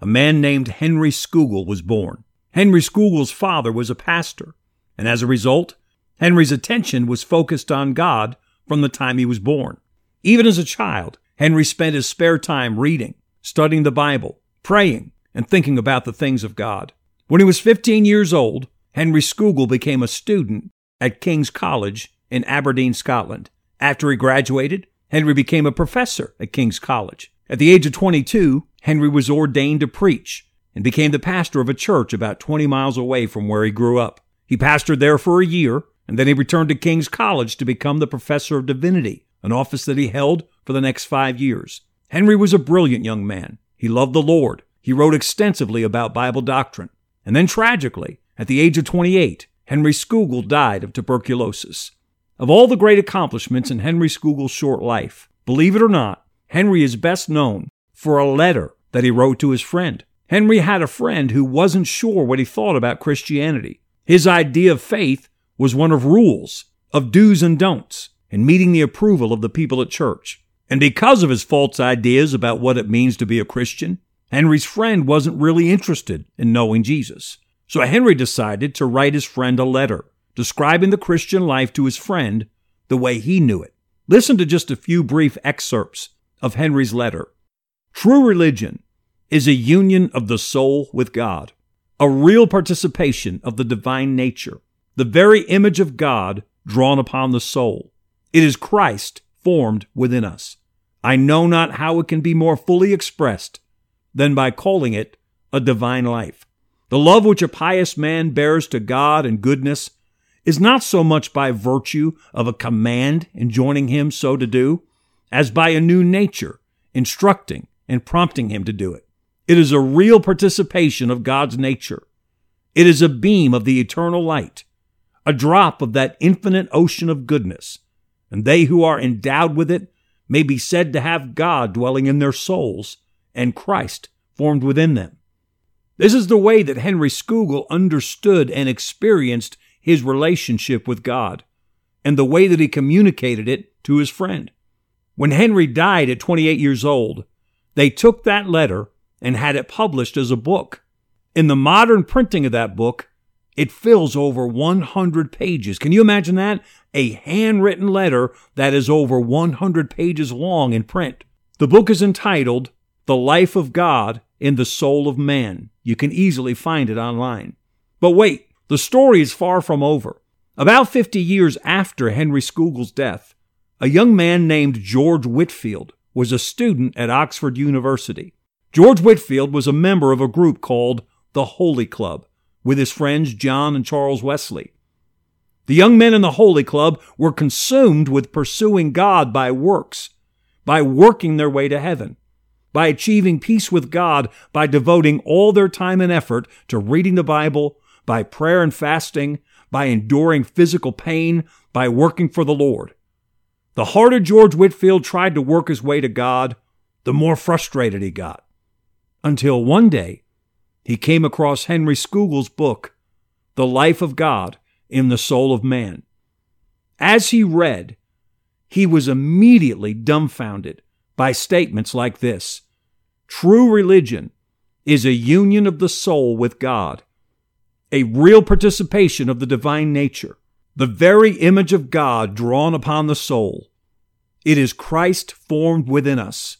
a man named Henry Scougal was born. Henry Scougal's father was a pastor, and as a result, Henry's attention was focused on God from the time he was born. Even as a child, Henry spent his spare time reading, studying the Bible, praying, and thinking about the things of God. When he was 15 years old, Henry Scougal became a student at King's College in Aberdeen, Scotland. After he graduated, Henry became a professor at King's College. At the age of 22, Henry was ordained to preach and became the pastor of a church about 20 miles away from where he grew up. He pastored there for a year, and then he returned to King's College to become the professor of divinity, an office that he held for the next five years. Henry was a brilliant young man. He loved the Lord. He wrote extensively about Bible doctrine. And then tragically, at the age of 28, Henry Scougal died of tuberculosis. Of all the great accomplishments in Henry Scougal's short life, believe it or not, Henry is best known for a letter that he wrote to his friend. Henry had a friend who wasn't sure what he thought about Christianity. His idea of faith was one of rules, of do's and don'ts, and meeting the approval of the people at church. And because of his false ideas about what it means to be a Christian, Henry's friend wasn't really interested in knowing Jesus. So Henry decided to write his friend a letter describing the Christian life to his friend the way he knew it. Listen to just a few brief excerpts of Henry's letter. True religion is a union of the soul with God, a real participation of the divine nature, the very image of God drawn upon the soul. It is Christ formed within us. I know not how it can be more fully expressed than by calling it a divine life. The love which a pious man bears to God and goodness is not so much by virtue of a command enjoining him so to do, as by a new nature, instructing and prompting him to do it. It is a real participation of God's nature. It is a beam of the eternal light, a drop of that infinite ocean of goodness, and they who are endowed with it may be said to have God dwelling in their souls and Christ formed within them. This is the way that Henry Scougal understood and experienced his relationship with God, and the way that he communicated it to his friend. When Henry died at 28 years old, they took that letter and had it published as a book. In the modern printing of that book, it fills over 100 pages. Can you imagine that? A handwritten letter that is over 100 pages long in print. The book is entitled The Life of God in the Soul of Man. You can easily find it online. But wait, the story is far from over. About 50 years after Henry Scougal's death, a young man named George Whitefield was a student at Oxford University. George Whitefield was a member of a group called the Holy Club with his friends John and Charles Wesley. The young men in the Holy Club were consumed with pursuing God by works, by working their way to heaven, by achieving peace with God by devoting all their time and effort to reading the Bible, by prayer and fasting, by enduring physical pain, by working for the Lord. The harder George Whitefield tried to work his way to God, the more frustrated he got. Until one day, he came across Henry Scougal's book, The Life of God in the Soul of Man. As he read, he was immediately dumbfounded by statements like this True religion is a union of the soul with God, a real participation of the divine nature the very image of God drawn upon the soul. It is Christ formed within us.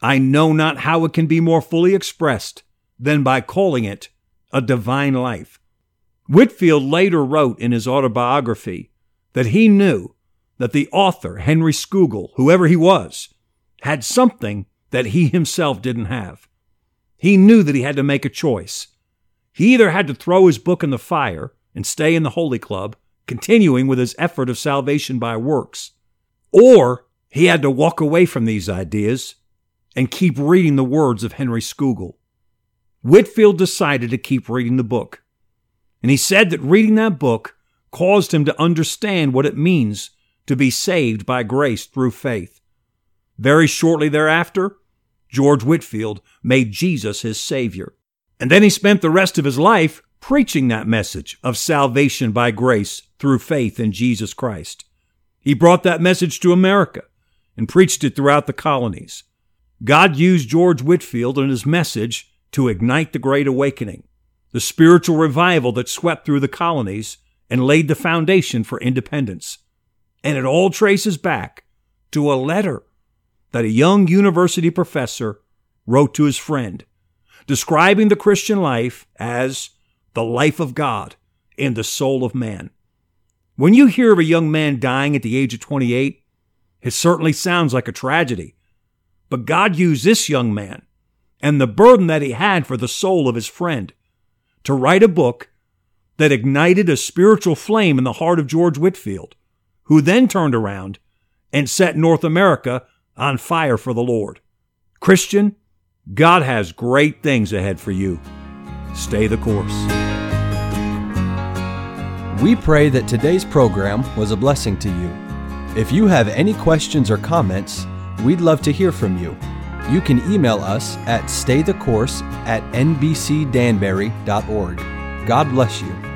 I know not how it can be more fully expressed than by calling it a divine life. Whitefield later wrote in his autobiography that he knew that the author, Henry Scougal, whoever he was, had something that he himself didn't have. He knew that he had to make a choice. He either had to throw his book in the fire and stay in the Holy Club, continuing with his effort of salvation by works. Or he had to walk away from these ideas and keep reading the words of Henry Scougal. Whitefield decided to keep reading the book. And he said that reading that book caused him to understand what it means to be saved by grace through faith. Very shortly thereafter, George Whitefield made Jesus his Savior. And then he spent the rest of his life preaching that message of salvation by grace through faith in Jesus Christ. He brought that message to America and preached it throughout the colonies. God used George Whitefield and his message to ignite the Great Awakening, the spiritual revival that swept through the colonies and laid the foundation for independence. And it all traces back to a letter that a young university professor wrote to his friend, describing the Christian life as the life of God in the soul of man. When you hear of a young man dying at the age of 28, it certainly sounds like a tragedy. But God used this young man and the burden that he had for the soul of his friend to write a book that ignited a spiritual flame in the heart of George Whitefield, who then turned around and set North America on fire for the Lord. Christian, God has great things ahead for you. Stay the course. We pray that today's program was a blessing to you. If you have any questions or comments, we'd love to hear from you. You can email us at staythecourse at nbcdanbury.org. God bless you.